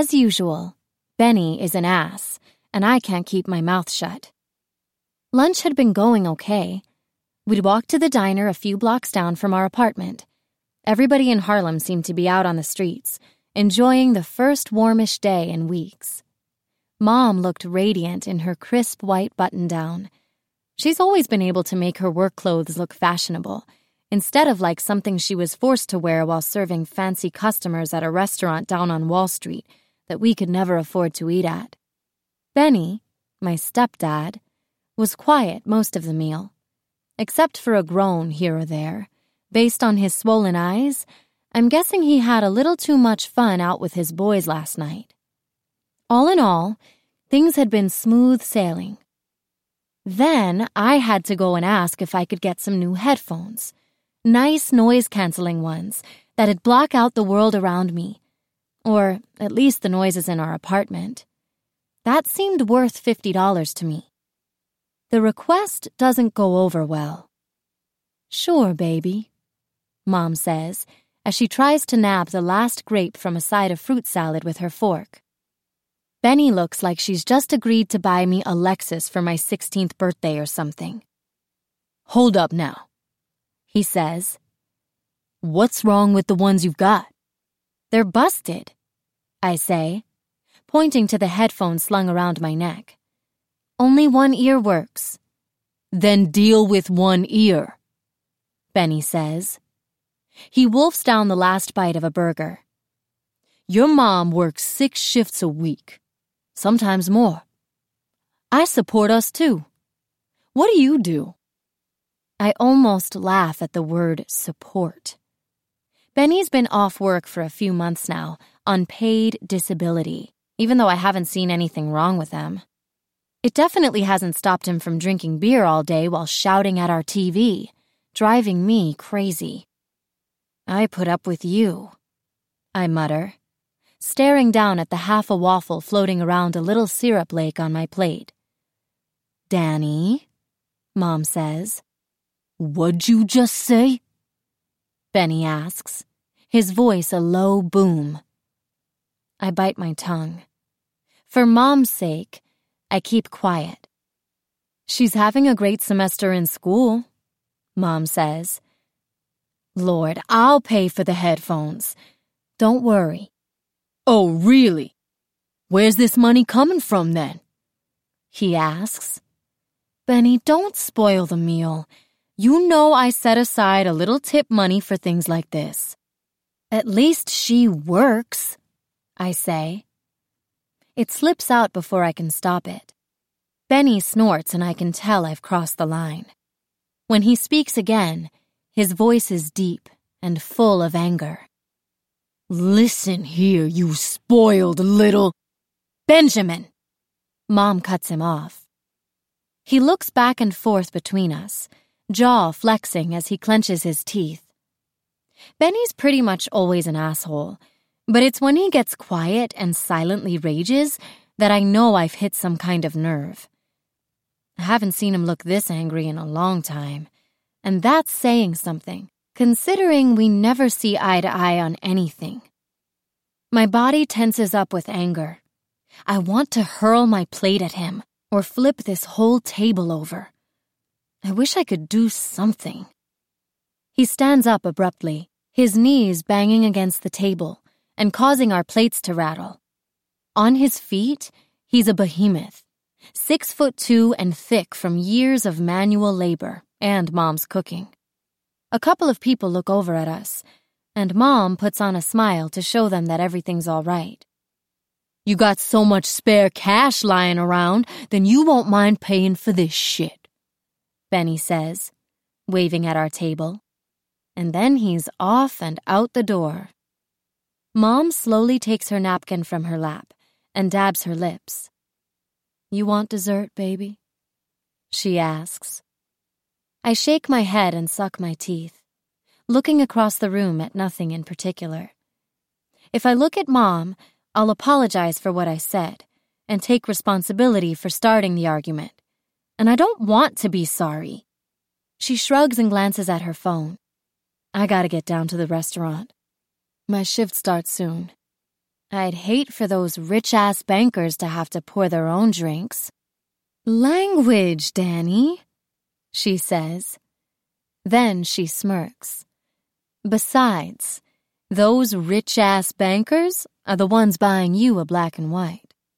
As usual, Benny is an ass, and I can't keep my mouth shut. Lunch had been going okay. We'd walked to the diner a few blocks down from our apartment. Everybody in Harlem seemed to be out on the streets, enjoying the first warmish day in weeks. Mom looked radiant in her crisp white button down. She's always been able to make her work clothes look fashionable, instead of like something she was forced to wear while serving fancy customers at a restaurant down on Wall Street that we could never afford to eat at. Benny, my stepdad, was quiet most of the meal, except for a groan here or there. Based on his swollen eyes, I'm guessing he had a little too much fun out with his boys last night. All in all, things had been smooth sailing. Then I had to go and ask if I could get some new headphones. Nice noise canceling ones that'd block out the world around me. Or at least the noises in our apartment. That seemed worth $50 to me. The request doesn't go over well. Sure, baby, Mom says as she tries to nab the last grape from a side of fruit salad with her fork. Benny looks like she's just agreed to buy me a Lexus for my 16th birthday or something. Hold up now, he says. What's wrong with the ones you've got? They're busted, I say, pointing to the headphones slung around my neck. Only one ear works. Then deal with one ear, Benny says. He wolfs down the last bite of a burger. Your mom works six shifts a week sometimes more. I support us too. What do you do? I almost laugh at the word support. Benny's been off work for a few months now, on paid disability, even though I haven't seen anything wrong with him. It definitely hasn't stopped him from drinking beer all day while shouting at our TV, driving me crazy. I put up with you, I mutter staring down at the half a waffle floating around a little syrup lake on my plate. Danny, Mom says. What'd you just say? Benny asks, his voice a low boom. I bite my tongue. For Mom's sake, I keep quiet. She's having a great semester in school, Mom says. Lord, I'll pay for the headphones. Don't worry. Oh, really? Where's this money coming from then? He asks. Benny, don't spoil the meal. You know I set aside a little tip money for things like this. At least she works, I say. It slips out before I can stop it. Benny snorts and I can tell I've crossed the line. When he speaks again, his voice is deep and full of anger. Listen here, you spoiled little. Benjamin! Mom cuts him off. He looks back and forth between us, jaw flexing as he clenches his teeth. Benny's pretty much always an asshole, but it's when he gets quiet and silently rages that I know I've hit some kind of nerve. I haven't seen him look this angry in a long time, and that's saying something considering we never see eye to eye on anything. My body tenses up with anger. I want to hurl my plate at him or flip this whole table over. I wish I could do something. He stands up abruptly, his knees banging against the table and causing our plates to rattle. On his feet, he's a behemoth, six foot two and thick from years of manual labor and mom's cooking. A couple of people look over at us, and Mom puts on a smile to show them that everything's all right. You got so much spare cash lying around, then you won't mind paying for this shit, Benny says, waving at our table. And then he's off and out the door. Mom slowly takes her napkin from her lap and dabs her lips. You want dessert, baby? She asks. I shake my head and suck my teeth, looking across the room at nothing in particular. If I look at Mom, I'll apologize for what I said and take responsibility for starting the argument. And I don't want to be sorry. She shrugs and glances at her phone. I gotta get down to the restaurant. My shift starts soon. I'd hate for those rich ass bankers to have to pour their own drinks. Language, Danny, she says. Then she smirks. Besides, those rich ass bankers are the ones buying you a black and white.